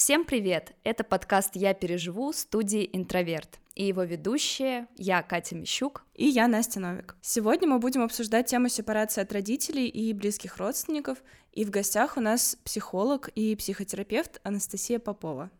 Всем привет! Это подкаст «Я переживу» студии «Интроверт» и его ведущие я, Катя Мищук. И я, Настя Новик. Сегодня мы будем обсуждать тему сепарации от родителей и близких родственников, и в гостях у нас психолог и психотерапевт Анастасия Попова.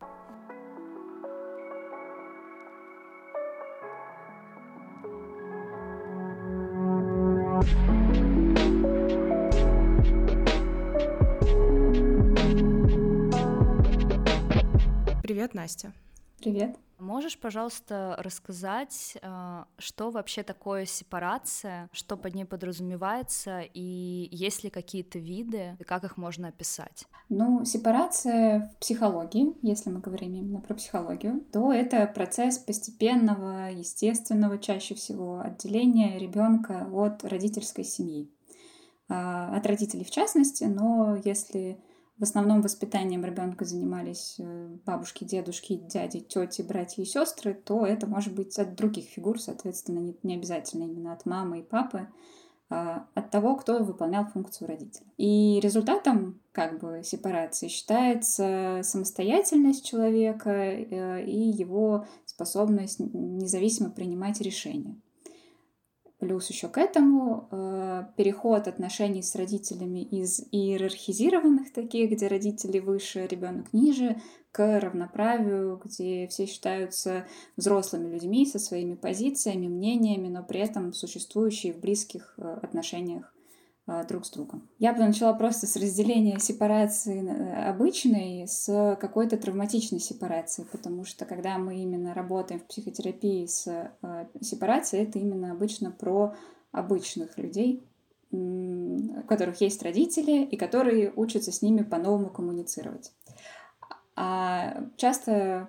Настя. Привет. Можешь, пожалуйста, рассказать, э, что вообще такое сепарация, что под ней подразумевается, и есть ли какие-то виды, и как их можно описать? Ну, сепарация в психологии, если мы говорим именно про психологию, то это процесс постепенного, естественного, чаще всего отделения ребенка от родительской семьи. А, от родителей в частности, но если в основном воспитанием ребенка занимались э, бабушки, дедушки, дяди, тети, братья и сестры, то это может быть от других фигур, соответственно, не, не обязательно именно от мамы и папы, а от того, кто выполнял функцию родителя. И результатом как бы сепарации считается самостоятельность человека э, и его способность независимо принимать решения. Плюс еще к этому э, переход отношений с родителями из иерархизированных таких, где родители выше, ребенок ниже, к равноправию, где все считаются взрослыми людьми со своими позициями, мнениями, но при этом существующие в близких э, отношениях друг с другом. Я бы начала просто с разделения сепарации э, обычной с какой-то травматичной сепарацией, потому что когда мы именно работаем в психотерапии с э, сепарацией, это именно обычно про обычных людей, у которых есть родители и которые учатся с ними по-новому коммуницировать. А часто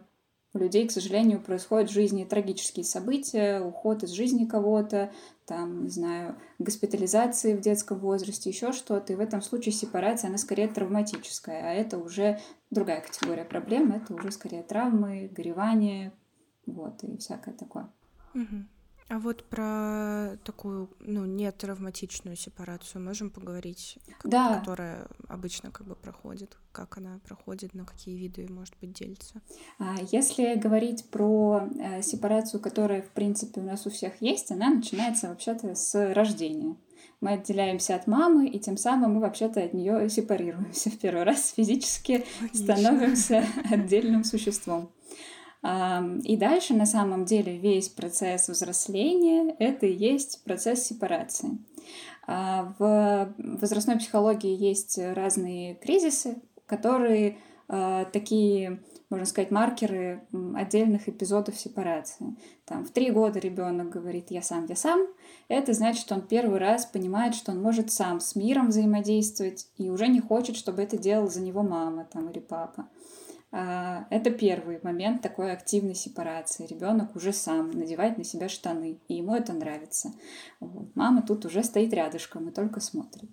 у людей, к сожалению, происходят в жизни трагические события, уход из жизни кого-то, там, не знаю, госпитализации в детском возрасте, еще что-то. И в этом случае сепарация, она скорее травматическая, а это уже другая категория проблем, это уже скорее травмы, горевание, вот, и всякое такое. Угу. А вот про такую, ну, не травматичную сепарацию можем поговорить, да. которая обычно как бы проходит, как она проходит, на какие виды, может быть, делится? А если говорить про э, сепарацию, которая, в принципе, у нас у всех есть, она начинается вообще-то с рождения. Мы отделяемся от мамы, и тем самым мы вообще-то от нее сепарируемся в первый раз физически, Логично. становимся отдельным существом. И дальше на самом деле весь процесс взросления — это и есть процесс сепарации. А, в возрастной психологии есть разные кризисы, которые а, такие, можно сказать, маркеры отдельных эпизодов сепарации. Там в три года ребенок говорит «я сам, я сам», это значит, что он первый раз понимает, что он может сам с миром взаимодействовать и уже не хочет, чтобы это делал за него мама там, или папа. А, это первый момент такой активной сепарации. Ребенок уже сам надевает на себя штаны, и ему это нравится. Мама тут уже стоит рядышком и только смотрит.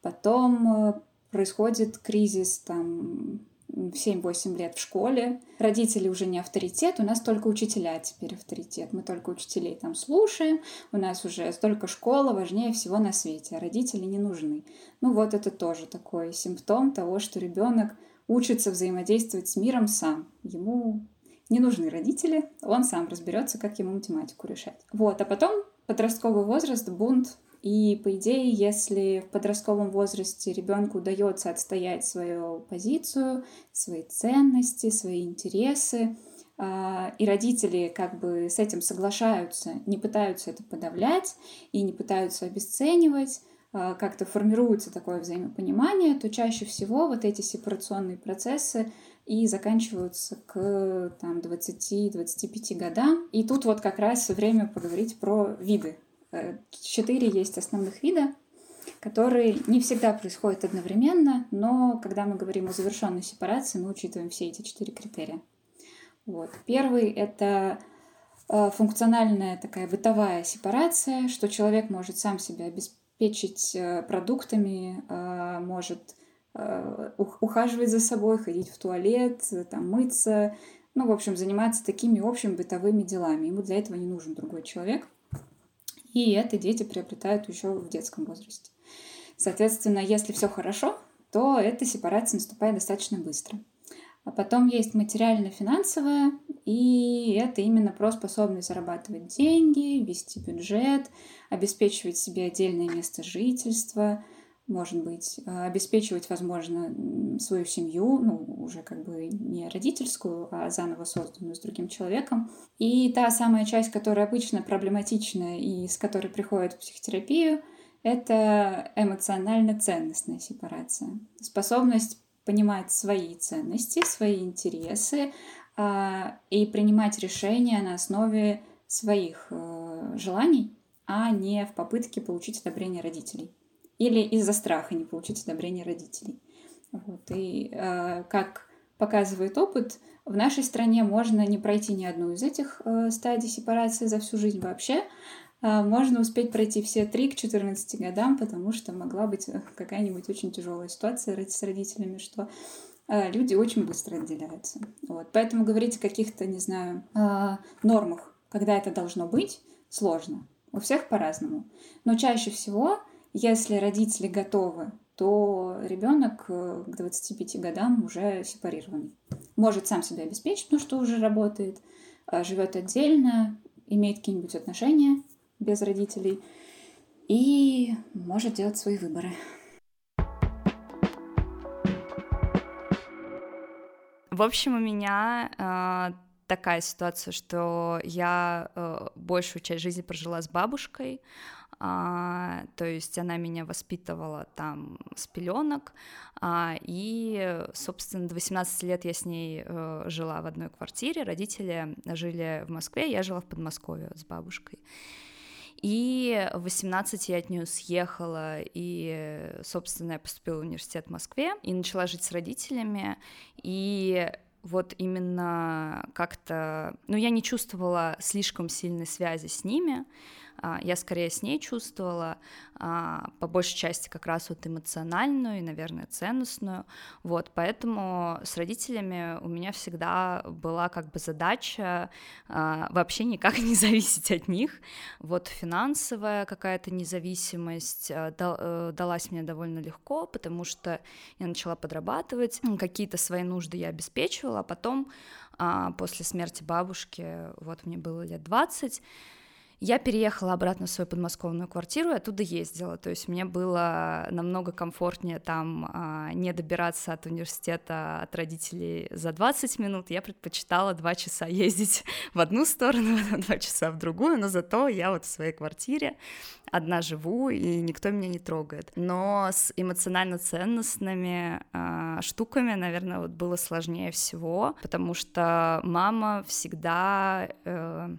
Потом э, происходит кризис там в 7-8 лет в школе. Родители уже не авторитет, у нас только учителя теперь авторитет. Мы только учителей там слушаем, у нас уже столько школа важнее всего на свете, а родители не нужны. Ну вот это тоже такой симптом того, что ребенок учится взаимодействовать с миром сам. Ему не нужны родители, он сам разберется, как ему математику решать. Вот, а потом подростковый возраст, бунт. И, по идее, если в подростковом возрасте ребенку удается отстоять свою позицию, свои ценности, свои интересы, а, и родители как бы с этим соглашаются, не пытаются это подавлять и не пытаются обесценивать, как-то формируется такое взаимопонимание, то чаще всего вот эти сепарационные процессы и заканчиваются к там, 20-25 годам. И тут вот как раз время поговорить про виды. Э, четыре есть основных вида, которые не всегда происходят одновременно, но когда мы говорим о завершенной сепарации, мы учитываем все эти четыре критерия. Вот. Первый — это э, функциональная такая бытовая сепарация, что человек может сам себя обеспечить печить э, продуктами, э, может э, ухаживать за собой, ходить в туалет, там, мыться, ну, в общем, заниматься такими общими бытовыми делами. Ему для этого не нужен другой человек. И это дети приобретают еще в детском возрасте. Соответственно, если все хорошо, то эта сепарация наступает достаточно быстро. А потом есть материально-финансовая, и это именно про способность зарабатывать деньги, вести бюджет, обеспечивать себе отдельное место жительства, может быть, а, обеспечивать, возможно, свою семью, ну, уже как бы не родительскую, а заново созданную с другим человеком. И та самая часть, которая обычно проблематичная и с которой приходит в психотерапию, это эмоционально-ценностная сепарация. Способность понимать свои ценности, свои интересы а, и принимать решения на основе своих э, желаний, а не в попытке получить одобрение родителей. Или из-за страха не получить одобрение родителей. Вот. И э, как показывает опыт, в нашей стране можно не пройти ни одну из этих э, стадий сепарации за всю жизнь вообще, можно успеть пройти все три к 14 годам, потому что могла быть э, какая-нибудь очень тяжелая ситуация с родителями, что а, люди очень быстро отделяются. Вот. Поэтому говорить о каких-то, не знаю, а, нормах, когда это должно быть, сложно. У всех по-разному. Но чаще всего, если родители готовы, то ребенок э, к 25 годам уже сепарированный. Может сам себя обеспечить, но что уже работает, живет отдельно, имеет какие-нибудь отношения без родителей и может делать свои выборы. В общем, у меня э, такая ситуация, что я э, большую часть жизни прожила с бабушкой, а, то есть она меня воспитывала там с пеленок, а, и, собственно, до 18 лет я с ней а, жила в одной квартире, родители жили в Москве, я жила в Подмосковье с бабушкой. И в 18 я от нее съехала, и, собственно, я поступила в университет в Москве и начала жить с родителями, и вот именно как-то, ну, я не чувствовала слишком сильной связи с ними, я скорее с ней чувствовала, а, по большей части как раз вот эмоциональную и, наверное, ценностную, вот, поэтому с родителями у меня всегда была как бы задача а, вообще никак не зависеть от них, вот финансовая какая-то независимость э, далась мне довольно легко, потому что я начала подрабатывать, какие-то свои нужды я обеспечивала, а потом после смерти бабушки, вот мне было лет 20, я переехала обратно в свою подмосковную квартиру и оттуда ездила, то есть мне было намного комфортнее там а, не добираться от университета от родителей за 20 минут, я предпочитала два часа ездить в одну сторону, два часа в другую, но зато я вот в своей квартире одна живу, и никто меня не трогает. Но с эмоционально ценностными э, штуками, наверное, вот было сложнее всего, потому что мама всегда... Э,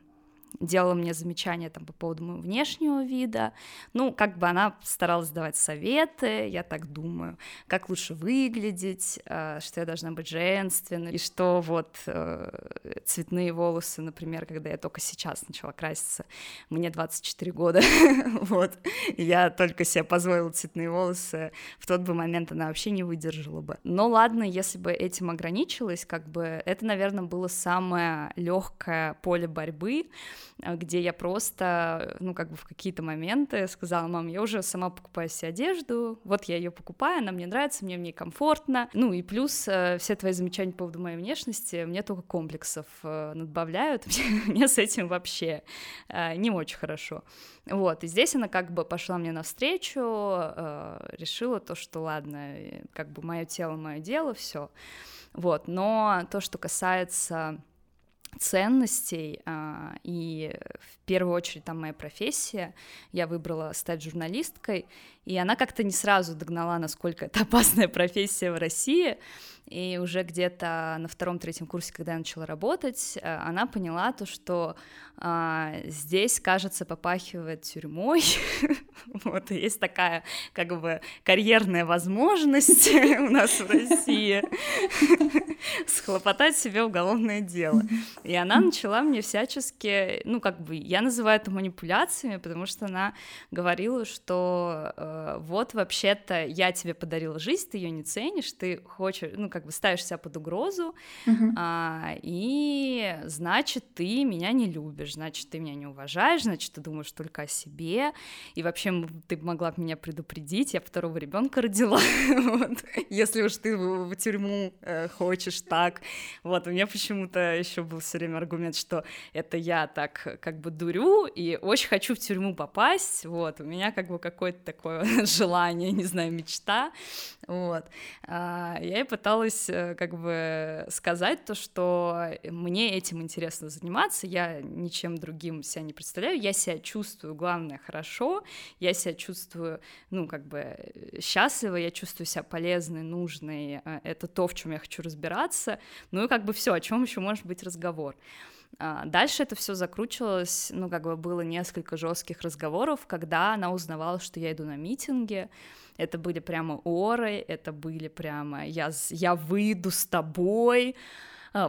делала мне замечания там по поводу моего внешнего вида, ну, как бы она старалась давать советы, я так думаю, как лучше выглядеть, э, что я должна быть женственной, и что вот э, цветные волосы, например, когда я только сейчас начала краситься, мне 24 года, вот, я только себе позволила цветные волосы, в тот бы момент она вообще не выдержала бы. Но ладно, если бы этим ограничилась, как бы это, наверное, было самое легкое поле борьбы, где я просто, ну, как бы в какие-то моменты сказала, мам, я уже сама покупаю себе одежду, вот я ее покупаю, она мне нравится, мне в ней комфортно, ну, и плюс э, все твои замечания по поводу моей внешности мне только комплексов э, надбавляют, мне с этим вообще э, не очень хорошо. Вот, и здесь она как бы пошла мне навстречу, решила то, что ладно, как бы мое тело, мое дело, все. Вот, но то, что касается ценностей, а, и в первую очередь там моя профессия, я выбрала стать журналисткой, и она как-то не сразу догнала, насколько это опасная профессия в России, и уже где-то на втором-третьем курсе, когда я начала работать, э, она поняла то, что а, здесь, кажется, попахивает тюрьмой, вот, есть такая, как бы, карьерная возможность у нас в России, хлопотать себе уголовное дело. И она начала мне всячески, ну, как бы, я называю это манипуляциями, потому что она говорила, что э, вот вообще-то я тебе подарила жизнь, ты ее не ценишь, ты хочешь, ну, как бы ставишь себя под угрозу, uh-huh. а, и значит, ты меня не любишь, значит, ты меня не уважаешь, значит, ты думаешь только о себе, и вообще ты могла бы меня предупредить, я второго ребенка родила, вот, если уж ты в, в тюрьму э, хочешь так, вот, у меня почему-то еще был все время аргумент, что это я так как бы дурю и очень хочу в тюрьму попасть, вот, у меня как бы какое-то такое желание, не знаю, мечта, вот, а, я и пыталась э, как бы сказать то, что мне этим интересно заниматься, я ничем другим себя не представляю, я себя чувствую, главное, хорошо, я себя чувствую, ну, как бы счастливо, я чувствую себя полезной, нужной, э, это то, в чем я хочу разбираться, ну и как бы все, о чем еще может быть разговор. А, дальше это все закручивалось, ну, как бы было несколько жестких разговоров, когда она узнавала, что я иду на митинги, это были прямо оры, это были прямо «я, я выйду с тобой»,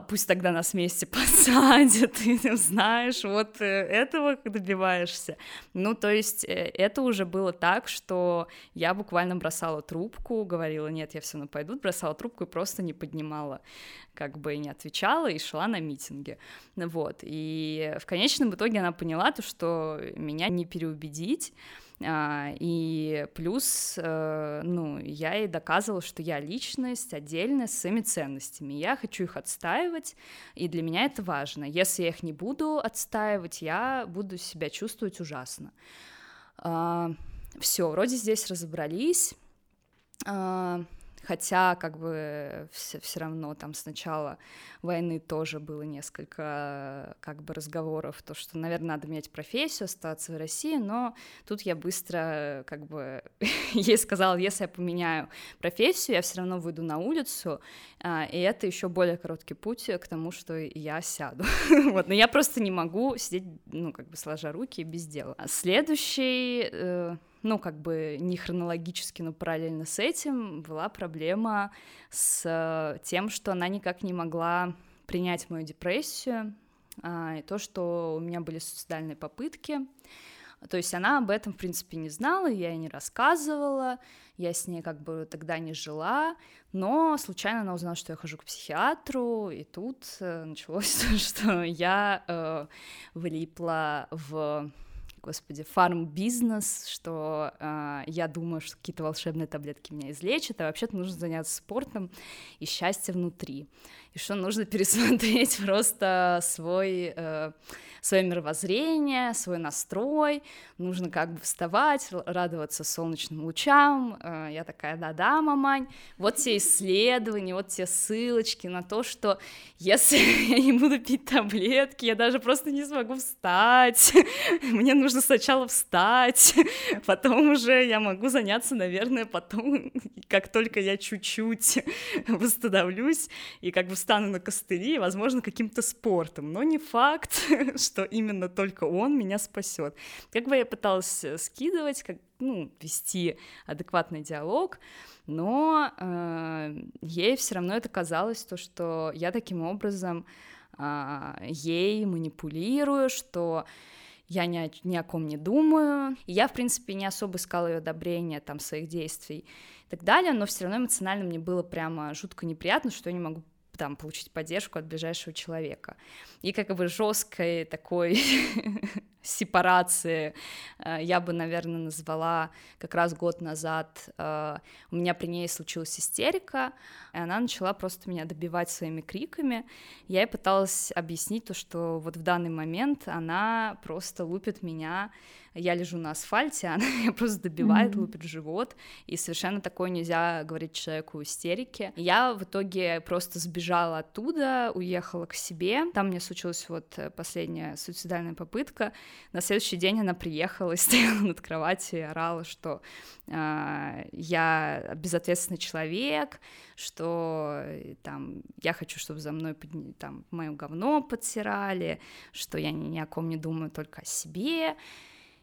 пусть тогда нас вместе посадят, ты знаешь, вот э, этого добиваешься. Ну, то есть э, это уже было так, что я буквально бросала трубку, говорила, нет, я все равно пойду, бросала трубку и просто не поднимала, как бы не отвечала и шла на митинги. Вот, и в конечном итоге она поняла то, что меня не переубедить, а, и плюс, э, ну, я ей доказывала, что я личность отдельная с своими ценностями. Я хочу их отстаивать, и для меня это важно. Если я их не буду отстаивать, я буду себя чувствовать ужасно. А, Все, вроде здесь разобрались. Хотя как бы все, все равно там с начала войны тоже было несколько как бы разговоров, то, что, наверное, надо менять профессию, остаться в России, но тут я быстро как бы ей сказала, если я поменяю профессию, я все равно выйду на улицу, а, и это еще более короткий путь к тому, что я сяду. вот, но я просто не могу сидеть, ну, как бы сложа руки без дела. Следующий э, ну, как бы не хронологически, но параллельно с этим была проблема с тем, что она никак не могла принять мою депрессию, а, и то, что у меня были суицидальные попытки. То есть она об этом, в принципе, не знала, я ей не рассказывала, я с ней как бы тогда не жила, но случайно она узнала, что я хожу к психиатру, и тут э, началось то, что я э, влипла в господи, фарм-бизнес, что э, я думаю, что какие-то волшебные таблетки меня излечат, а вообще-то нужно заняться спортом и счастье внутри. И что нужно пересмотреть просто свой... Э, свое мировоззрение, свой настрой, нужно как бы вставать, радоваться солнечным лучам. Э, я такая, да-да, мамань, вот те исследования, вот те ссылочки на то, что если я не буду пить таблетки, я даже просто не смогу встать, мне нужно сначала встать, потом уже я могу заняться, наверное, потом, как только я чуть-чуть восстановлюсь и как бы встану на костыли, возможно, каким-то спортом, но не факт, что именно только он меня спасет. Как бы я пыталась э, скидывать, как, ну, вести адекватный диалог, но э, ей все равно это казалось, то, что я таким образом э, ей манипулирую, что я ни о, ни о ком не думаю. Я, в принципе, не особо искала ее одобрения там своих действий и так далее, но все равно эмоционально мне было прямо жутко неприятно, что я не могу там получить поддержку от ближайшего человека. И как бы жесткой такой сепарации э, я бы, наверное, назвала как раз год назад. Э, у меня при ней случилась истерика, и она начала просто меня добивать своими криками. Я ей пыталась объяснить то, что вот в данный момент она просто лупит меня я лежу на асфальте, она меня просто добивает, mm-hmm. лупит живот, и совершенно такое нельзя говорить человеку истерики. Я в итоге просто сбежала оттуда, уехала к себе, там мне случилась вот последняя суицидальная попытка, на следующий день она приехала и стояла над кроватью и орала, что э, я безответственный человек, что там я хочу, чтобы за мной там мое говно подсирали, что я ни о ком не думаю, только о себе.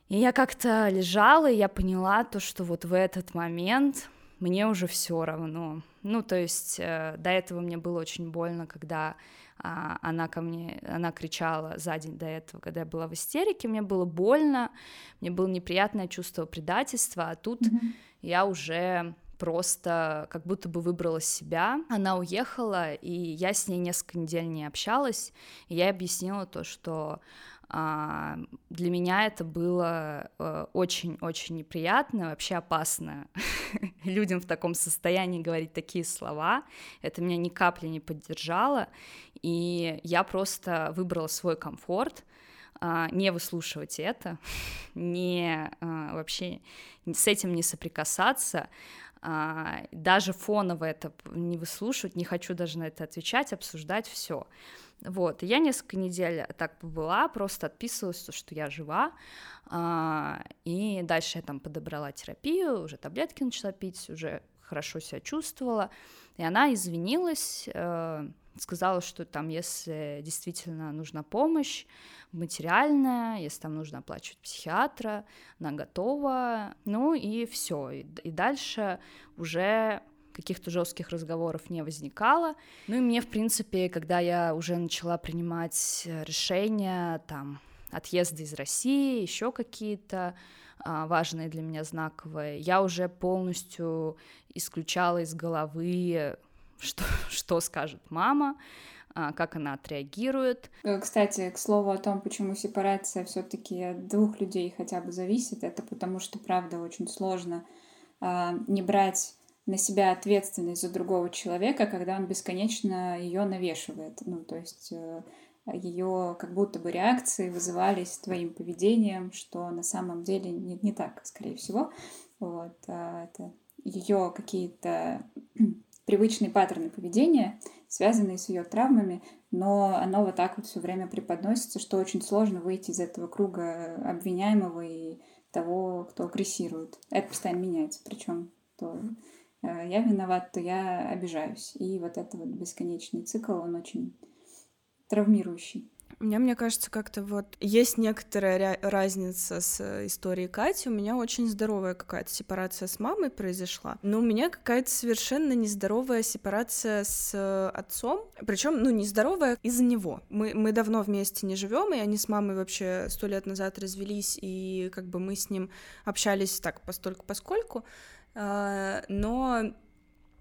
И я как-то лежала, и я поняла то, что вот в этот момент мне уже все равно. Ну, то есть э, до этого мне было очень больно, когда а, она ко мне, она кричала за день до этого, когда я была в истерике, мне было больно, мне было неприятное чувство предательства, а тут mm-hmm. я уже просто как будто бы выбрала себя. Она уехала, и я с ней несколько недель не общалась, и я объяснила то, что для меня это было очень-очень э, неприятно, вообще опасно людям в таком состоянии говорить такие слова. Это меня ни капли не поддержало, и я просто выбрала свой комфорт, а, не выслушивать это, не а, вообще с этим не соприкасаться, даже фоново это не выслушивать, не хочу даже на это отвечать, обсуждать все. Вот, я несколько недель так побыла, просто отписывалась, что я жива, а, и дальше я там подобрала терапию, уже таблетки начала пить, уже хорошо себя чувствовала, и она извинилась, э, сказала, что там, если действительно нужна помощь материальная, если там нужно оплачивать психиатра, она готова, ну и все, и, и дальше уже каких-то жестких разговоров не возникало. Ну и мне, в принципе, когда я уже начала принимать решения, там, отъезды из России, еще какие-то а, важные для меня знаковые, я уже полностью исключала из головы, что, что скажет мама, а, как она отреагирует. Э, кстати, к слову о том, почему сепарация все-таки от двух людей хотя бы зависит, это потому что, правда, очень сложно а, не брать на себя ответственность за другого человека, когда он бесконечно ее навешивает. Ну, то есть э, ее как будто бы реакции вызывались твоим поведением, что на самом деле не, не так, скорее всего. Вот, а это ее какие-то привычные паттерны поведения, связанные с ее травмами, но оно вот так вот все время преподносится, что очень сложно выйти из этого круга обвиняемого и того, кто агрессирует. Это постоянно меняется, причем то Э, я виноват, то я обижаюсь. И вот этот вот бесконечный цикл, он очень травмирующий. У меня, мне кажется, как-то вот есть некоторая разница с э, историей Кати. У меня очень здоровая какая-то сепарация с мамой произошла, но у меня какая-то совершенно нездоровая сепарация с э, отцом. Причем, ну, нездоровая из-за него. Мы, мы давно вместе не живем, и они с мамой вообще сто лет назад развелись, и как бы мы с ним общались так постольку поскольку. А, но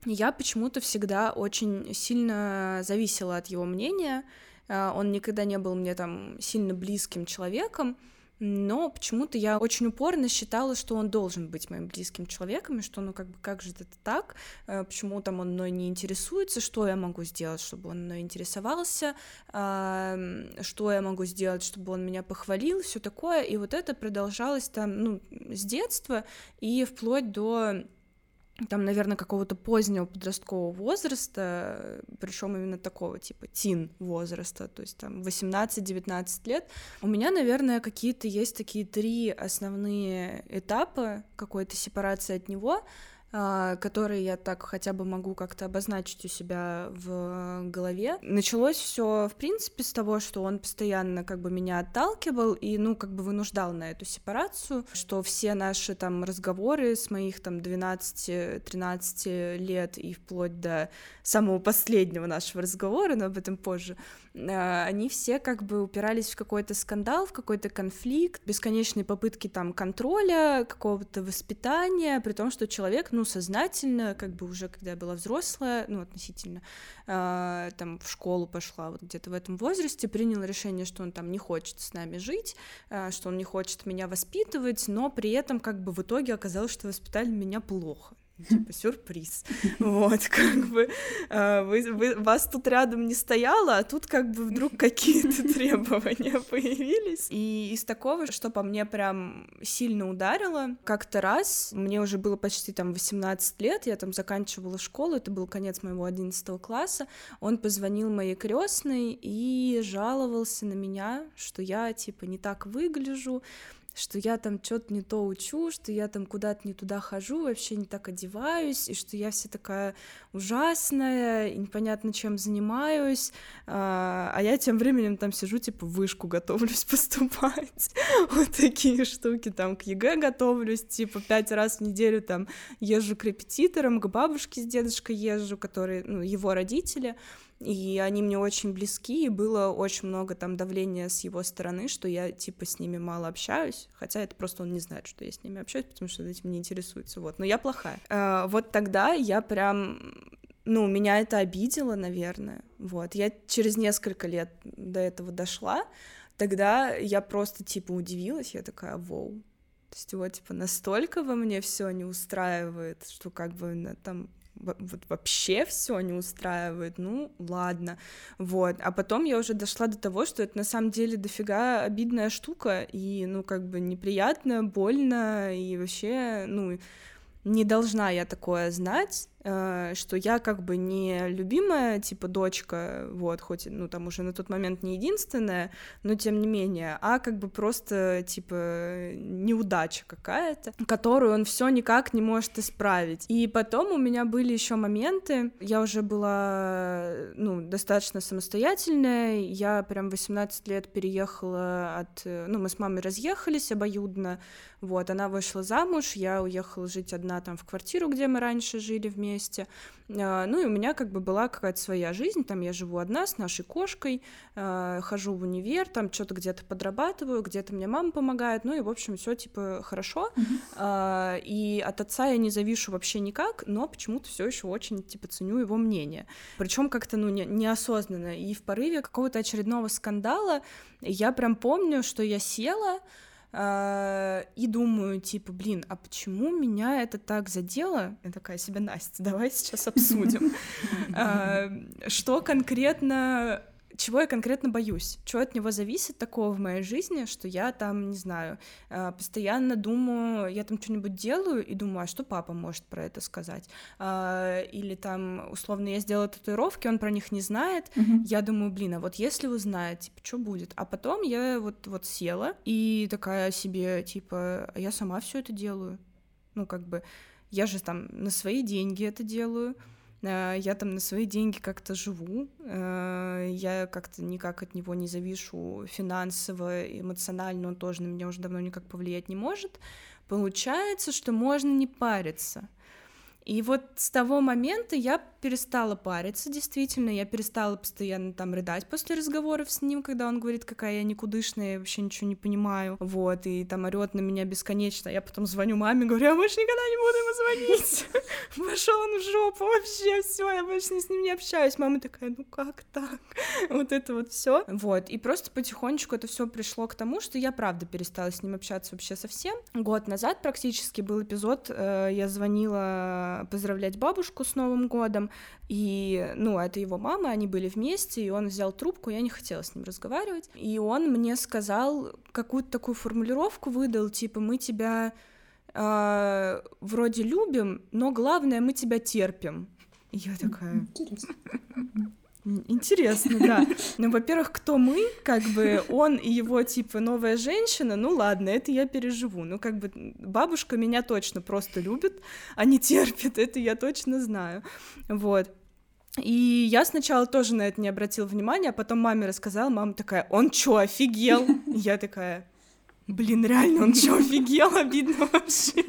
я почему-то всегда очень сильно зависела от его мнения. А, он никогда не был мне там сильно близким человеком, но почему-то я очень упорно считала, что он должен быть моим близким человеком, и что, ну, как бы, как же это так, а, почему там он мной не интересуется, что я могу сделать, чтобы он мной интересовался, что я могу сделать, чтобы он меня похвалил, все такое, и вот это продолжалось там, ну, с детства и вплоть до там, наверное, какого-то позднего подросткового возраста, причем именно такого типа тин возраста, то есть там 18-19 лет, у меня, наверное, какие-то есть такие три основные этапа какой-то сепарации от него, которые я так хотя бы могу как-то обозначить у себя в голове. Началось все, в принципе, с того, что он постоянно как бы меня отталкивал и, ну, как бы вынуждал на эту сепарацию, что все наши там разговоры с моих там 12-13 лет и вплоть до самого последнего нашего разговора, но об этом позже, а, они все как бы упирались в какой-то скандал, в какой-то конфликт, бесконечные попытки там контроля, какого-то воспитания, при том, что человек, ну, сознательно, как бы уже когда я была взрослая, ну, относительно, э, там, в школу пошла, вот где-то в этом возрасте, принял решение, что он там не хочет с нами жить, э, что он не хочет меня воспитывать, но при этом как бы в итоге оказалось, что воспитали меня плохо типа сюрприз. Вот, как бы а, вы, вы, вас тут рядом не стояло, а тут как бы вдруг какие-то требования появились. И из такого, что по мне прям сильно ударило, как-то раз, мне уже было почти там 18 лет, я там заканчивала школу, это был конец моего 11 класса, он позвонил моей крестной и жаловался на меня, что я типа не так выгляжу, что я там что-то не то учу, что я там куда-то не туда хожу, вообще не так одеваюсь, и что я вся такая ужасная, и непонятно чем занимаюсь, а, а я тем временем там сижу, типа, в вышку готовлюсь поступать, вот такие штуки, там, к ЕГЭ готовлюсь, типа, пять раз в неделю там езжу к репетиторам, к бабушке с дедушкой езжу, которые, ну, его родители, и они мне очень близки, и было очень много там давления с его стороны, что я, типа, с ними мало общаюсь, хотя это просто он не знает, что я с ними общаюсь, потому что этим не интересуется, вот, но я плохая. А, вот тогда я прям ну, меня это обидело, наверное, вот, я через несколько лет до этого дошла, тогда я просто, типа, удивилась, я такая, вау, то есть вот, типа, настолько во мне все не устраивает, что как бы там вот вообще все не устраивает, ну ладно, вот, а потом я уже дошла до того, что это на самом деле дофига обидная штука, и, ну, как бы неприятно, больно, и вообще, ну, не должна я такое знать, что я как бы не любимая, типа, дочка, вот, хоть, ну, там уже на тот момент не единственная, но тем не менее, а как бы просто, типа, неудача какая-то, которую он все никак не может исправить. И потом у меня были еще моменты, я уже была, ну, достаточно самостоятельная, я прям 18 лет переехала от, ну, мы с мамой разъехались обоюдно, вот, она вышла замуж, я уехала жить одна там в квартиру, где мы раньше жили вместе, вместе. А, ну и у меня как бы была какая-то своя жизнь, там я живу одна с нашей кошкой, а, хожу в универ, там что-то где-то подрабатываю, где-то мне мама помогает, ну и в общем все типа хорошо. Mm-hmm. И от отца я не завишу вообще никак, но почему-то все еще очень типа ценю его мнение. Причем как-то ну не, неосознанно. И в порыве какого-то очередного скандала я прям помню, что я села, а, и думаю, типа, блин, а почему меня это так задело? Я такая себе, Настя, давай сейчас обсудим. А, что конкретно чего я конкретно боюсь, чего от него зависит такого в моей жизни, что я там, не знаю, а, постоянно думаю, я там что-нибудь делаю и думаю, а что папа может про это сказать? А, или там, условно, я сделала татуировки, он про них не знает, mm-hmm. я думаю, блин, а вот если узнает, типа, что будет? А потом я вот, вот села и такая себе, типа, а я сама все это делаю. Ну, как бы, я же там на свои деньги это делаю, я там на свои деньги как-то живу, э, я как-то никак от него не завишу финансово, эмоционально, он тоже на меня уже давно никак повлиять не может. Получается, что можно не париться. И вот с того момента я перестала париться, действительно, я перестала постоянно там рыдать после разговоров с ним, когда он говорит, какая я никудышная, я вообще ничего не понимаю, вот, и там орет на меня бесконечно, я потом звоню маме, говорю, я больше никогда не буду ему звонить, пошел он в жопу, вообще все, я больше с ним не общаюсь, мама такая, ну как так, вот это вот все, вот, и просто потихонечку это все пришло к тому, что я правда перестала с ним общаться вообще совсем, год назад практически был эпизод, э, я звонила поздравлять бабушку с Новым годом, и, ну, это его мама, они были вместе, и он взял трубку, я не хотела с ним разговаривать, и он мне сказал какую-то такую формулировку выдал, типа, мы тебя э, вроде любим, но главное, мы тебя терпим. И я такая... Интересно. Интересно, да. Ну, во-первых, кто мы, как бы он и его, типа, новая женщина, ну ладно, это я переживу. Ну, как бы бабушка меня точно просто любит, а не терпит, это я точно знаю. Вот. И я сначала тоже на это не обратила внимания, а потом маме рассказала, мама такая, он чё, офигел? Я такая, блин, реально, он чё, офигел? Обидно вообще.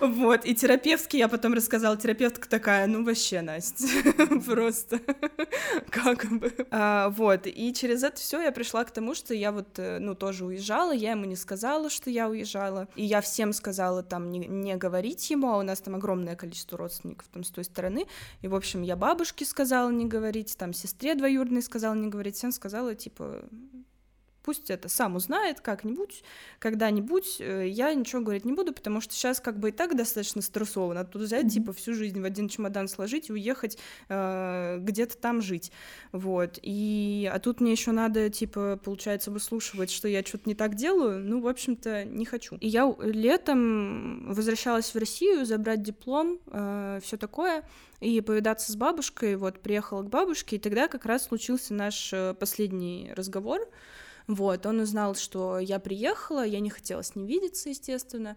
Вот, и терапевтке я потом рассказала, терапевтка такая, ну вообще, Настя, просто как бы. А, вот, и через это все я пришла к тому, что я вот, э, ну, тоже уезжала, я ему не сказала, что я уезжала, и я всем сказала там не, не говорить ему, а у нас там огромное количество родственников там с той стороны, и, в общем, я бабушке сказала не говорить, там сестре двоюродной сказала не говорить, всем сказала, типа, пусть это сам узнает как-нибудь, когда-нибудь. Э, я ничего говорить не буду, потому что сейчас как бы и так достаточно стрессово. Тут взять, mm-hmm. типа, всю жизнь в один чемодан сложить и уехать э, где-то там жить. Вот. И, а тут мне еще надо, типа, получается, выслушивать, что я что-то не так делаю. Ну, в общем-то, не хочу. И я летом возвращалась в Россию забрать диплом, э, все такое и повидаться с бабушкой, вот, приехала к бабушке, и тогда как раз случился наш э, последний разговор, Вот, он узнал, что я приехала, я не хотела с ним видеться, естественно.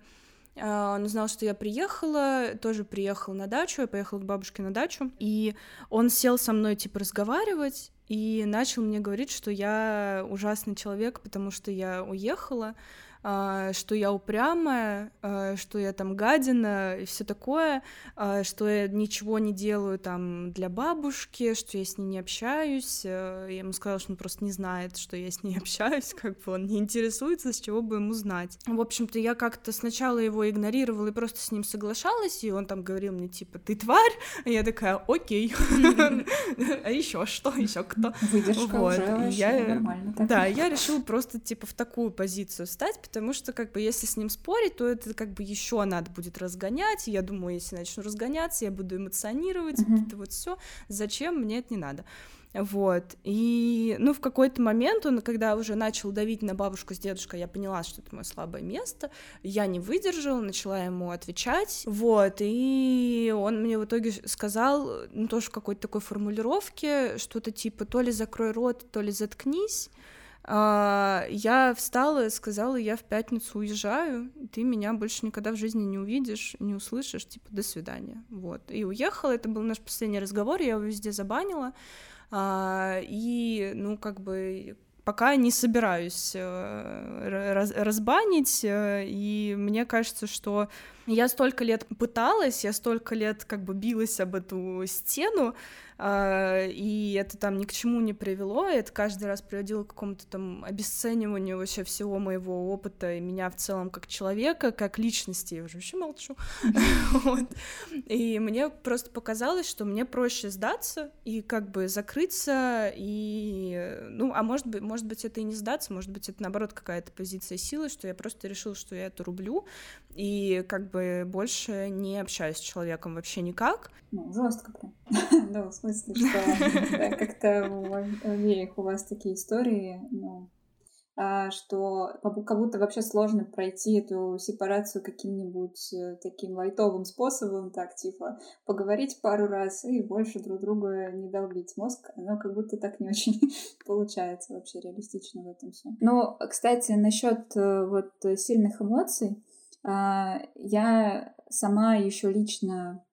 А, он узнал, что я приехала, тоже приехал на дачу, я поехала к бабушке на дачу, и он сел со мной, типа, разговаривать, и начал мне говорить, что я ужасный человек, потому что я уехала, что я упрямая, а, что я там гадина и все такое, а, что я ничего не делаю там для бабушки, что я с ней не общаюсь. Я ему сказала, что он просто не знает, что я с ней общаюсь, как бы он не интересуется, с чего бы ему знать. В общем-то, я как-то сначала его игнорировала и просто с ним соглашалась, и он там говорил мне, типа, ты тварь, а я такая, окей, а еще что, еще кто? Выдержка уже нормально. Да, я решила просто, типа, в такую позицию встать, потому что, как бы, если с ним спорить, то это, как бы, еще надо будет разгонять, и я думаю, если начну разгоняться, я буду эмоционировать, mm-hmm. это вот все, зачем, мне это не надо. Вот, и, ну, в какой-то момент он, когда уже начал давить на бабушку с дедушкой, я поняла, что это мое слабое место, я не выдержала, начала ему отвечать, вот, и он мне в итоге сказал, ну, тоже в какой-то такой формулировке, что-то типа то ли закрой рот, то ли заткнись, я встала и сказала, я в пятницу уезжаю, ты меня больше никогда в жизни не увидишь, не услышишь, типа, до свидания, вот. И уехала, это был наш последний разговор, я его везде забанила, а, и, ну, как бы, пока не собираюсь э, раз, разбанить, э, и мне кажется, что я столько лет пыталась, я столько лет как бы билась об эту стену, а, и это там ни к чему не привело, это каждый раз приводило к какому-то там обесцениванию вообще всего моего опыта и меня в целом как человека, как личности, я уже вообще молчу, и мне просто показалось, что мне проще сдаться и как бы закрыться, и, ну, а может быть, может быть, это и не сдаться, может быть, это наоборот какая-то позиция силы, что я просто решила, что я это рублю, и как бы больше не общаюсь с человеком вообще никак. Ну, жестко прям. Да, в смысле, что как-то у обеих у вас такие истории, ну, а, что как будто вообще сложно пройти эту сепарацию каким-нибудь э, таким лайтовым способом, так, типа, поговорить пару раз и больше друг друга не долбить мозг, но как будто так не очень получается вообще реалистично в этом все. Но, кстати, насчет э, вот сильных эмоций, я сама еще лично,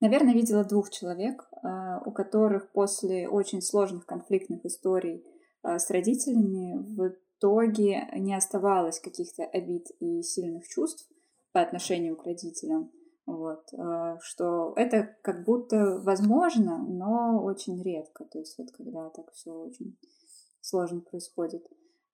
наверное, видела двух человек, а, у которых после очень сложных конфликтных историй а, с родителями в итоге не оставалось каких-то обид и сильных чувств по отношению к родителям. Вот, что это как будто возможно, но очень редко. То есть вот когда так все очень сложно происходит.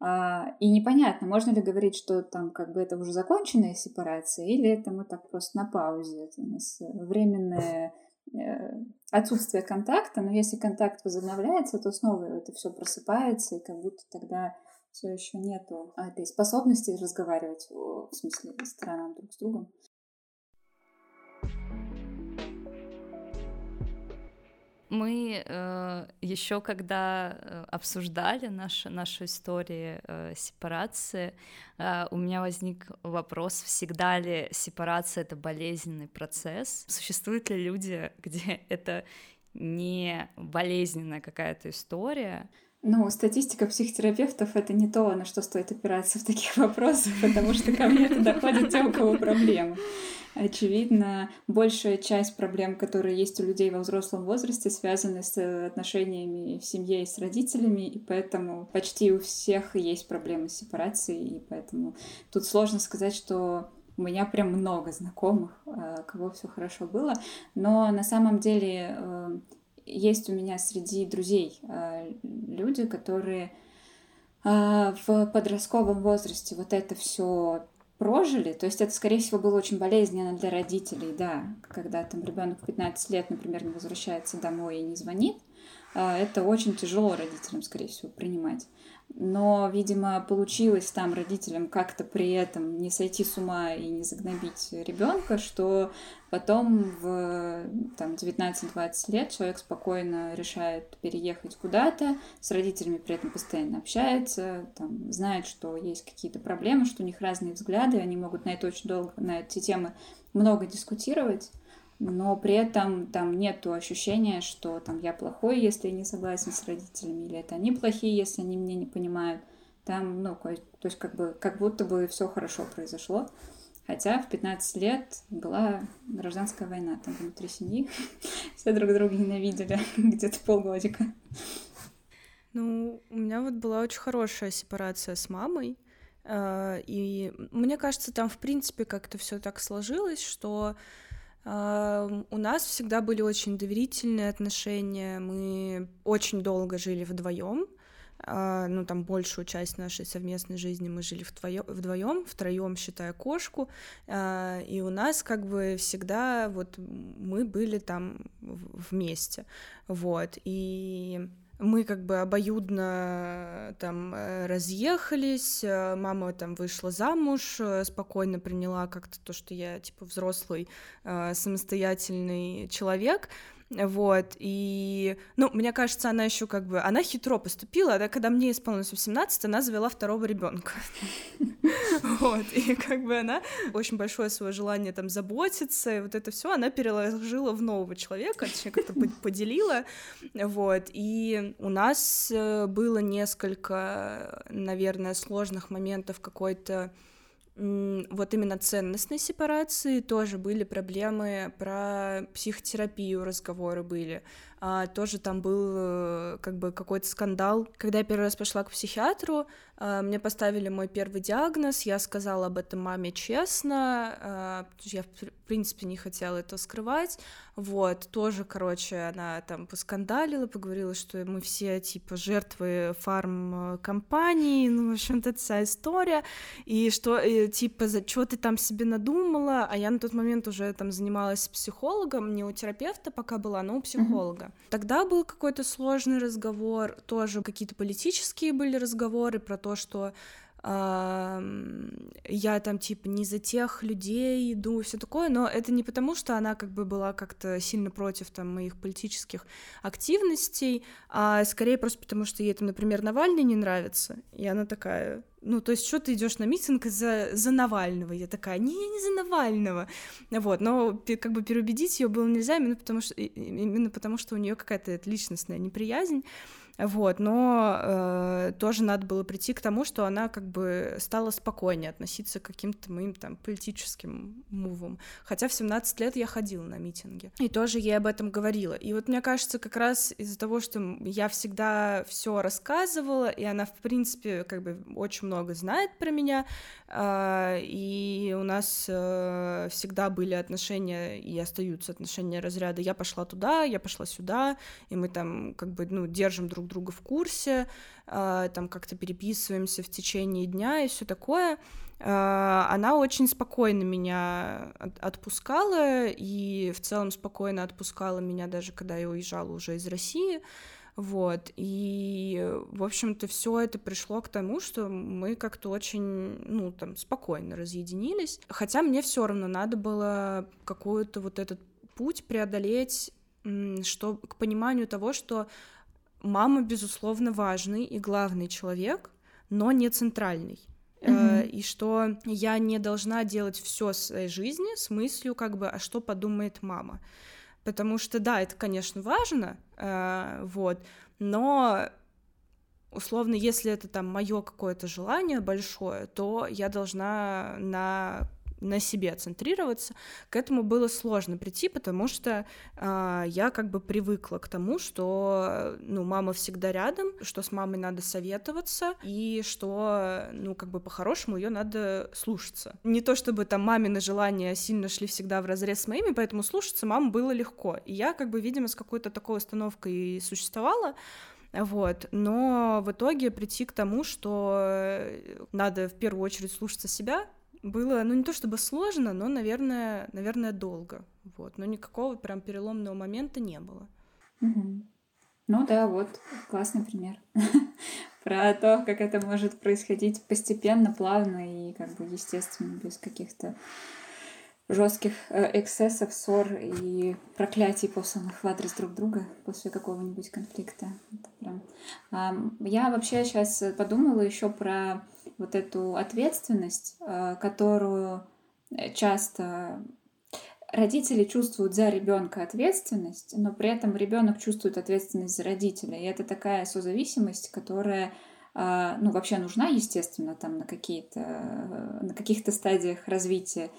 А, и непонятно, можно ли говорить, что там как бы это уже законченная сепарация, или это мы так просто на паузе, это у нас временное э, отсутствие контакта, но если контакт возобновляется, то снова это все просыпается, и как будто тогда все еще нету этой способности разговаривать, в смысле, сторонам друг с другом. Мы э, еще когда э, обсуждали наши, нашу историю э, сепарации, э, у меня возник вопрос, всегда ли сепарация — это болезненный процесс? Существуют ли люди, где это не болезненная какая-то история? Ну, статистика психотерапевтов — это не то, на что стоит опираться в таких вопросах, потому что ко мне это доходят те, у кого проблемы. Очевидно, большая часть проблем, которые есть у людей во взрослом возрасте, связаны с отношениями в семье и с родителями, и поэтому почти у всех есть проблемы с сепарацией, и поэтому тут сложно сказать, что у меня прям много знакомых, э, кого все хорошо было, но на самом деле э, есть у меня среди друзей э, люди, которые в подростковом возрасте вот это все прожили, то есть это, скорее всего, было очень болезненно для родителей, да, когда там ребенок в 15 лет, например, не возвращается домой и не звонит, это очень тяжело родителям, скорее всего, принимать. Но, видимо, получилось там родителям как-то при этом не сойти с ума и не загнобить ребенка, что потом в там, 19-20 лет человек спокойно решает переехать куда-то, с родителями при этом постоянно общается, там, знает, что есть какие-то проблемы, что у них разные взгляды, они могут на это очень долго, на эти темы много дискутировать, но при этом там нет ощущения, что там я плохой, если я не согласен с родителями, или это они плохие, если они меня не понимают. Там, ну, то есть как бы как будто бы все хорошо произошло. Хотя в 15 лет была гражданская война там внутри семьи. Все друг друга ненавидели где-то полгодика. Ну, у меня вот была очень хорошая сепарация с мамой. А, и мне кажется, там, в принципе, как-то все так сложилось, что у нас всегда были очень доверительные отношения. Мы очень долго жили вдвоем. А, ну, там большую часть нашей совместной жизни мы жили вдвоем, втроем, считая кошку. И у нас как бы всегда вот мы были там вместе. Вот. И мы как бы обоюдно там э, разъехались, э, мама там вышла замуж, э, спокойно приняла как-то то, что я типа взрослый самостоятельный человек, вот, и, ну, мне кажется, она еще как бы, она хитро поступила, да, когда мне исполнилось 18, она завела второго ребенка. Вот, и как бы она очень большое свое желание там заботиться, и вот это все она переложила в нового человека, точнее, как-то поделила, вот, и у нас э, было несколько, наверное, сложных моментов какой-то вот именно ценностной сепарации тоже были проблемы про психотерапию, разговоры были. А, тоже там был э, как бы какой-то скандал. Когда я первый раз пошла к психиатру, мне поставили мой первый диагноз, я сказала об этом маме честно, а, я, в принципе, не хотела это скрывать, вот, тоже, короче, она там поскандалила, поговорила, что мы все, типа, жертвы фарм-компании, ну, в общем-то, вся история, и что, и, типа, за что ты там себе надумала, а я на тот момент уже там занималась психологом, не у терапевта пока была, но у психолога. Mm-hmm. Тогда был какой-то сложный разговор, тоже какие-то политические были разговоры про то, что я там типа не за тех людей иду, все такое, но это не потому, что она как бы была как-то сильно против там моих политических активностей, а скорее просто потому, что ей там, например, Навальный не нравится, и она такая, ну, то есть, что ты идешь на митинг за, за Навального? Я такая, не, не за Навального. Вот, но как бы переубедить ее было нельзя именно потому, что, именно потому, что у нее какая-то личностная неприязнь. Вот, но э, тоже надо было прийти к тому, что она как бы стала спокойнее относиться к каким-то моим там политическим мувам. Хотя в 17 лет я ходила на митинги. И тоже ей об этом говорила. И вот мне кажется, как раз из-за того, что я всегда все рассказывала, и она, в принципе, как бы очень много знает про меня, э, и у нас э, всегда были отношения, и остаются отношения разряда «я пошла туда, я пошла сюда», и мы там как бы, ну, держим друг друга в курсе, а, там как-то переписываемся в течение дня и все такое. А, она очень спокойно меня отпускала и в целом спокойно отпускала меня даже когда я уезжала уже из России. Вот, и, в общем-то, все это пришло к тому, что мы как-то очень, ну, там, спокойно разъединились. Хотя мне все равно надо было какой-то вот этот путь преодолеть, что к пониманию того, что мама, безусловно, важный и главный человек, но не центральный. Mm-hmm. И что я не должна делать все своей жизни с мыслью, как бы, а что подумает мама. Потому что, да, это, конечно, важно, э, вот, но условно, если это там мое какое-то желание большое, то я должна на на себе центрироваться, к этому было сложно прийти, потому что э, я как бы привыкла к тому, что, ну, мама всегда рядом, что с мамой надо советоваться, и что, ну, как бы по-хорошему ее надо слушаться. Не то чтобы там мамины желания сильно шли всегда в разрез с моими, поэтому слушаться маму было легко. И я как бы, видимо, с какой-то такой установкой и существовала, вот, но в итоге прийти к тому, что надо в первую очередь слушаться себя, было, ну не то чтобы сложно, но, наверное, наверное, долго. Вот, но никакого прям переломного момента не было. Угу. Ну да, вот классный пример про то, как это может происходить постепенно, плавно и как бы естественно, без каких-то жестких э, эксцессов, ссор и проклятий посланных в адрес друг друга после какого-нибудь конфликта. Это прям... Я вообще сейчас подумала еще про вот эту ответственность, э, которую э, часто родители чувствуют за ребенка ответственность, но при этом ребенок чувствует ответственность за родителя. И это такая созависимость, которая а, ну, вообще нужна, естественно, там на какие-то, на каких-то стадиях развития,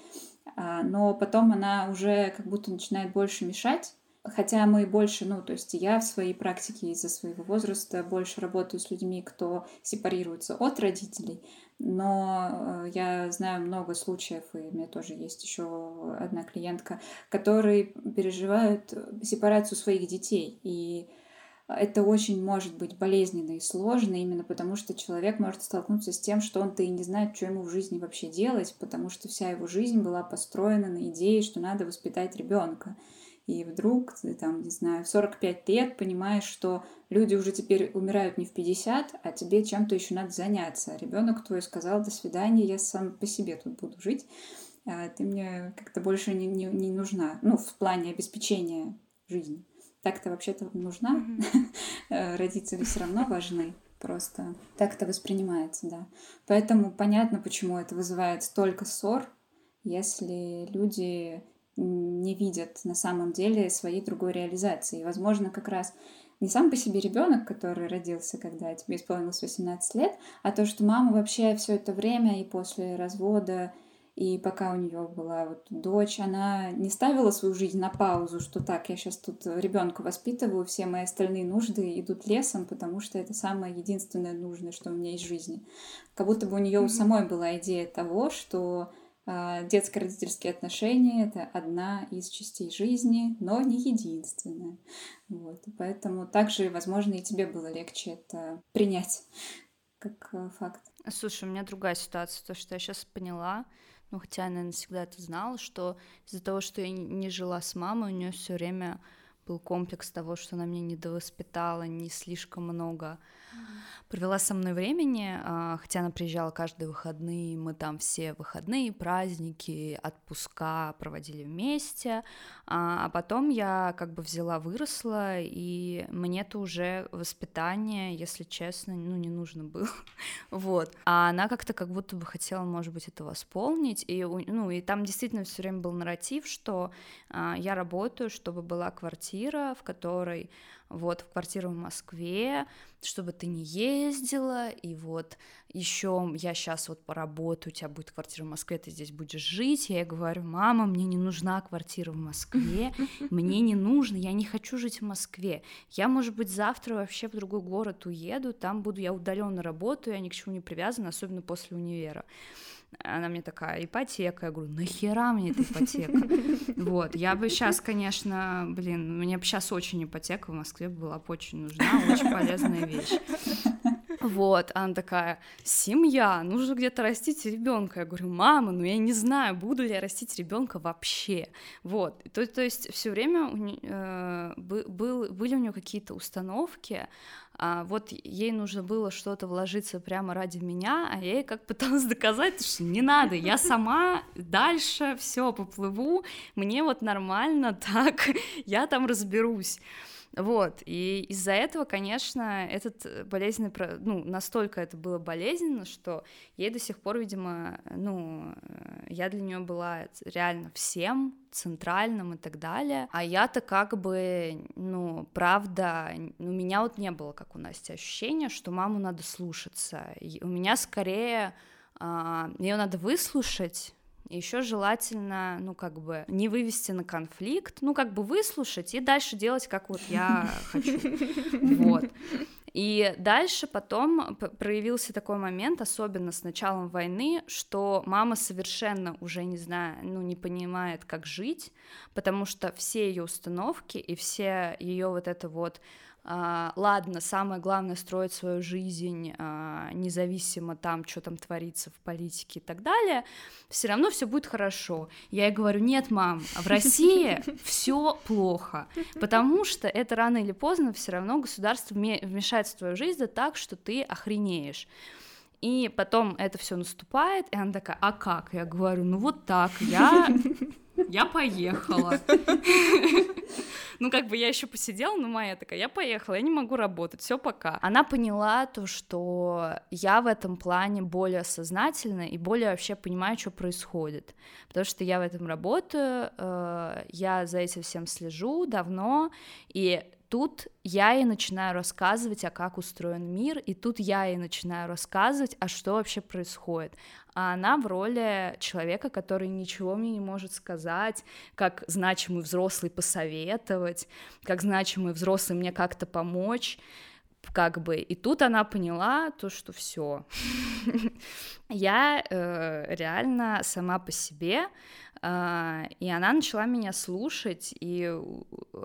а, но потом она уже как будто начинает больше мешать, Хотя мы больше, ну, то есть я в своей практике из-за своего возраста больше работаю с людьми, кто сепарируется от родителей, но э, я знаю много случаев, и у меня тоже есть еще одна клиентка, которые переживают сепарацию своих детей. И это очень может быть болезненно и сложно, именно потому что человек может столкнуться с тем, что он-то и не знает, что ему в жизни вообще делать, потому что вся его жизнь была построена на идее, что надо воспитать ребенка. И вдруг ты там, не знаю, в 45 лет понимаешь, что люди уже теперь умирают не в 50, а тебе чем-то еще надо заняться. Ребенок твой сказал, до свидания, я сам по себе тут буду жить, а ты мне как-то больше не, не, не нужна. Ну, в плане обеспечения жизни. Так-то вообще-то нужна. Mm-hmm. Родители все равно важны. Просто так это воспринимается, да. Поэтому понятно, почему это вызывает столько ссор, если люди не видят на самом деле своей другой реализации. И, возможно, как раз не сам по себе ребенок, который родился, когда тебе исполнилось 18 лет, а то, что мама вообще все это время и после развода, и пока у нее была вот дочь, она не ставила свою жизнь на паузу, что так, я сейчас тут ребенка воспитываю, все мои остальные нужды идут лесом, потому что это самое единственное нужное, что у меня есть в жизни. Как будто бы у нее mm-hmm. у самой была идея того, что детско-родительские отношения — это одна из частей жизни, но не единственная. Вот. поэтому также, возможно, и тебе было легче это принять как э, факт. Слушай, у меня другая ситуация, то, что я сейчас поняла, ну, хотя я, наверное, всегда это знала, что из-за того, что я не жила с мамой, у нее все время был комплекс того, что она меня недовоспитала, не слишком много провела со мной времени, а, хотя она приезжала каждые выходные, мы там все выходные, праздники, отпуска проводили вместе, а, а потом я как бы взяла, выросла, и мне-то уже воспитание, если честно, ну, не нужно было, вот, а она как-то как будто бы хотела, может быть, это восполнить, и, ну, и там действительно все время был нарратив, что а, я работаю, чтобы была квартира, в которой вот, в квартиру в Москве, чтобы ты не ездила, и вот еще я сейчас вот поработаю, у тебя будет квартира в Москве, ты здесь будешь жить, я ей говорю, мама, мне не нужна квартира в Москве, мне не нужно, я не хочу жить в Москве, я, может быть, завтра вообще в другой город уеду, там буду, я удаленно работаю, я ни к чему не привязана, особенно после универа. Она мне такая, ипотека. Я говорю, нахера мне эта ипотека? Вот, я бы сейчас, конечно, блин, мне бы сейчас очень ипотека в Москве была бы очень нужна, очень полезная вещь. Вот, она такая, семья, нужно где-то растить ребенка. Я говорю, мама, ну я не знаю, буду ли я растить ребенка вообще. Вот, то, то есть все время э, был, были у нее какие-то установки, а вот ей нужно было что-то вложиться прямо ради меня, а я ей как пыталась доказать, что не надо, я сама дальше все поплыву, мне вот нормально так, я там разберусь. Вот, и из-за этого, конечно, этот болезненный, ну, настолько это было болезненно, что ей до сих пор, видимо, ну, я для нее была реально всем, центральным и так далее, а я-то как бы, ну, правда, у меня вот не было, как у Насти, ощущения, что маму надо слушаться, и у меня скорее а, ее надо выслушать, еще желательно, ну, как бы, не вывести на конфликт, ну, как бы выслушать и дальше делать, как вот я хочу. Вот. И дальше потом проявился такой момент, особенно с началом войны, что мама совершенно уже не знаю, ну не понимает, как жить, потому что все ее установки и все ее вот это вот а, ладно, самое главное строить свою жизнь а, независимо там, что там творится в политике и так далее, все равно все будет хорошо. Я ей говорю, нет, мам, в России все плохо, потому что это рано или поздно все равно государство вмешается в твою жизнь да так, что ты охренеешь. И потом это все наступает, и она такая, а как? Я говорю, ну вот так, я, я поехала. Ну, как бы я еще посидела, но моя такая, я поехала, я не могу работать, все пока. Она поняла то, что я в этом плане более сознательна и более вообще понимаю, что происходит. Потому что я в этом работаю, э, я за этим всем слежу давно, и тут я ей начинаю рассказывать, а как устроен мир, и тут я ей начинаю рассказывать, а что вообще происходит. А она в роли человека, который ничего мне не может сказать, как значимый взрослый посоветовать, как значимый взрослый мне как-то помочь как бы, и тут она поняла то, что все, я э, реально сама по себе а, и она начала меня слушать, и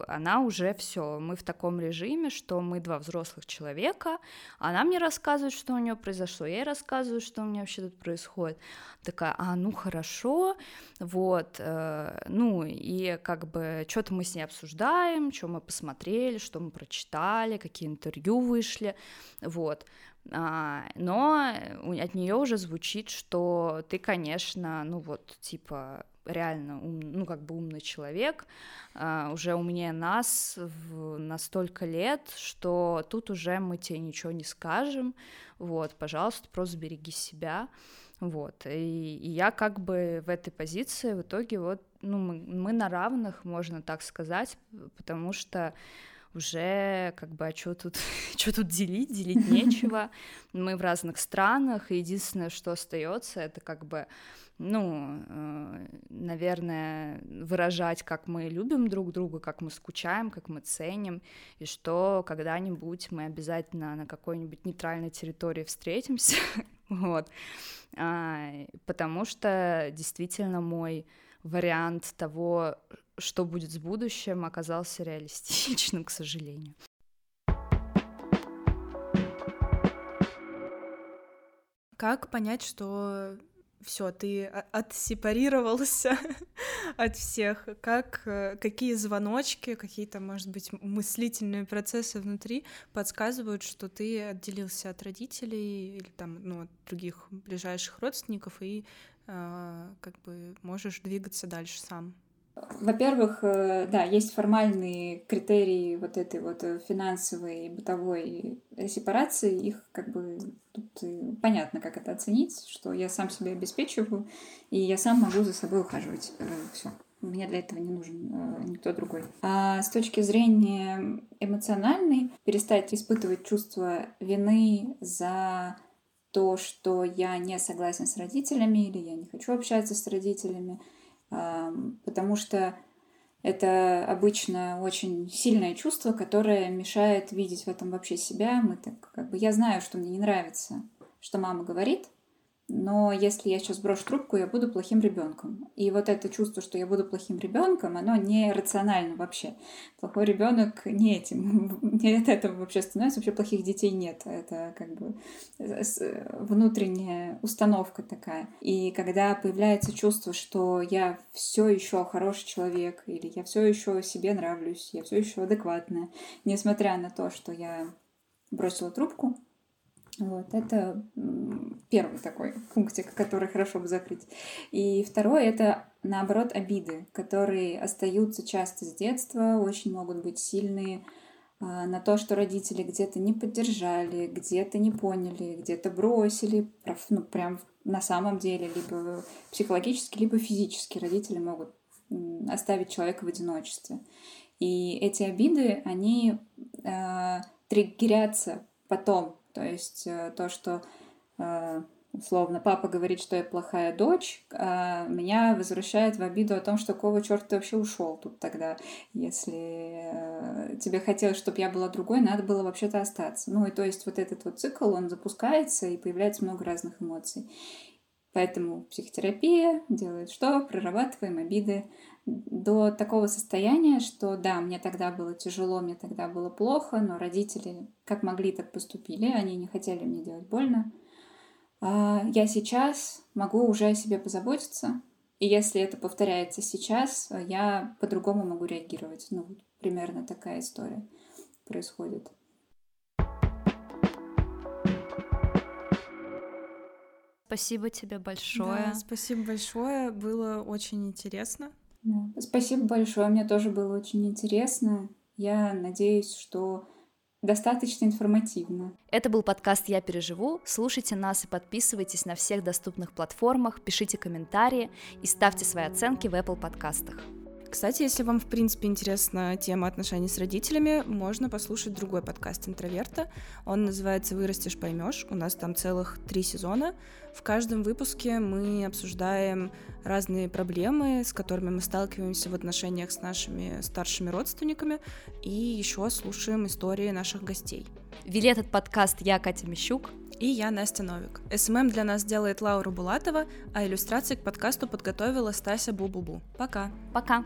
она уже все, мы в таком режиме, что мы два взрослых человека, она мне рассказывает, что у нее произошло, я ей рассказываю, что у меня вообще тут происходит. Такая, а, ну хорошо, вот, э, ну и как бы что-то мы с ней обсуждаем, что мы посмотрели, что мы прочитали, какие интервью вышли, вот. А, но от нее уже звучит, что ты, конечно, ну вот, типа, реально ум, ну как бы умный человек, uh, уже умнее нас в, на столько лет, что тут уже мы тебе ничего не скажем, вот, пожалуйста, просто береги себя, вот, и, и я как бы в этой позиции в итоге вот, ну, мы, мы на равных, можно так сказать, потому что уже как бы, а что тут, что тут делить, делить нечего, мы в разных странах, и единственное, что остается, это как бы ну, э, наверное, выражать, как мы любим друг друга, как мы скучаем, как мы ценим, и что когда-нибудь мы обязательно на какой-нибудь нейтральной территории встретимся, вот, а, потому что действительно мой вариант того, что будет с будущим, оказался реалистичным, к сожалению. Как понять, что все, ты отсепарировался от всех. Как, э, какие звоночки, какие-то, может быть, мыслительные процессы внутри подсказывают, что ты отделился от родителей или там, ну, от других ближайших родственников и э, как бы можешь двигаться дальше сам? Во-первых, э, да, есть формальные критерии вот этой вот э, финансовой и бытовой сепарации. Их как бы тут понятно, как это оценить, что я сам себя обеспечиваю, и я сам могу за собой ухаживать. Э, Все. Мне для этого не нужен никто другой. А с точки зрения эмоциональной, перестать испытывать чувство вины за то, что я не согласен с родителями или я не хочу общаться с родителями — потому что это обычно очень сильное чувство, которое мешает видеть в этом вообще себя. Мы так, как бы, я знаю, что мне не нравится, что мама говорит, но если я сейчас брошу трубку, я буду плохим ребенком. И вот это чувство, что я буду плохим ребенком, оно не рационально вообще. Плохой ребенок не этим, не от этого вообще становится. Вообще плохих детей нет. Это как бы внутренняя установка такая. И когда появляется чувство, что я все еще хороший человек, или я все еще себе нравлюсь, я все еще адекватная, несмотря на то, что я бросила трубку, вот, это первый такой пунктик, который хорошо бы закрыть. И второй — это, наоборот, обиды, которые остаются часто с детства, очень могут быть сильные, а, на то, что родители где-то не поддержали, где-то не поняли, где-то бросили, ну, прям на самом деле, либо психологически, либо физически родители могут оставить человека в одиночестве. И эти обиды, они э, триггерятся потом то есть э, то, что э, условно папа говорит, что я плохая дочь, а меня возвращает в обиду о том, что какого черта ты вообще ушел тут тогда, если э, тебе хотелось, чтобы я была другой, надо было вообще-то остаться. Ну и то есть вот этот вот цикл, он запускается и появляется много разных эмоций. Поэтому психотерапия делает что? Прорабатываем обиды, до такого состояния, что да, мне тогда было тяжело, мне тогда было плохо, но родители как могли, так поступили, они не хотели мне делать больно. А я сейчас могу уже о себе позаботиться, и если это повторяется сейчас, я по-другому могу реагировать. Ну, примерно такая история происходит. Спасибо тебе большое. Да, спасибо большое, было очень интересно. Да. Спасибо большое, мне тоже было очень интересно. Я надеюсь, что достаточно информативно. Это был подкаст «Я переживу». Слушайте нас и подписывайтесь на всех доступных платформах, пишите комментарии и ставьте свои оценки в Apple подкастах. Кстати, если вам, в принципе, интересна тема отношений с родителями, можно послушать другой подкаст «Интроверта». Он называется «Вырастешь, поймешь». У нас там целых три сезона. В каждом выпуске мы обсуждаем разные проблемы, с которыми мы сталкиваемся в отношениях с нашими старшими родственниками, и еще слушаем истории наших гостей. Вели этот подкаст я, Катя Мищук. И я, Настя Новик. SMM для нас делает Лаура Булатова, а иллюстрации к подкасту подготовила Стася Бу-Бу-Бу. Пока! Пока!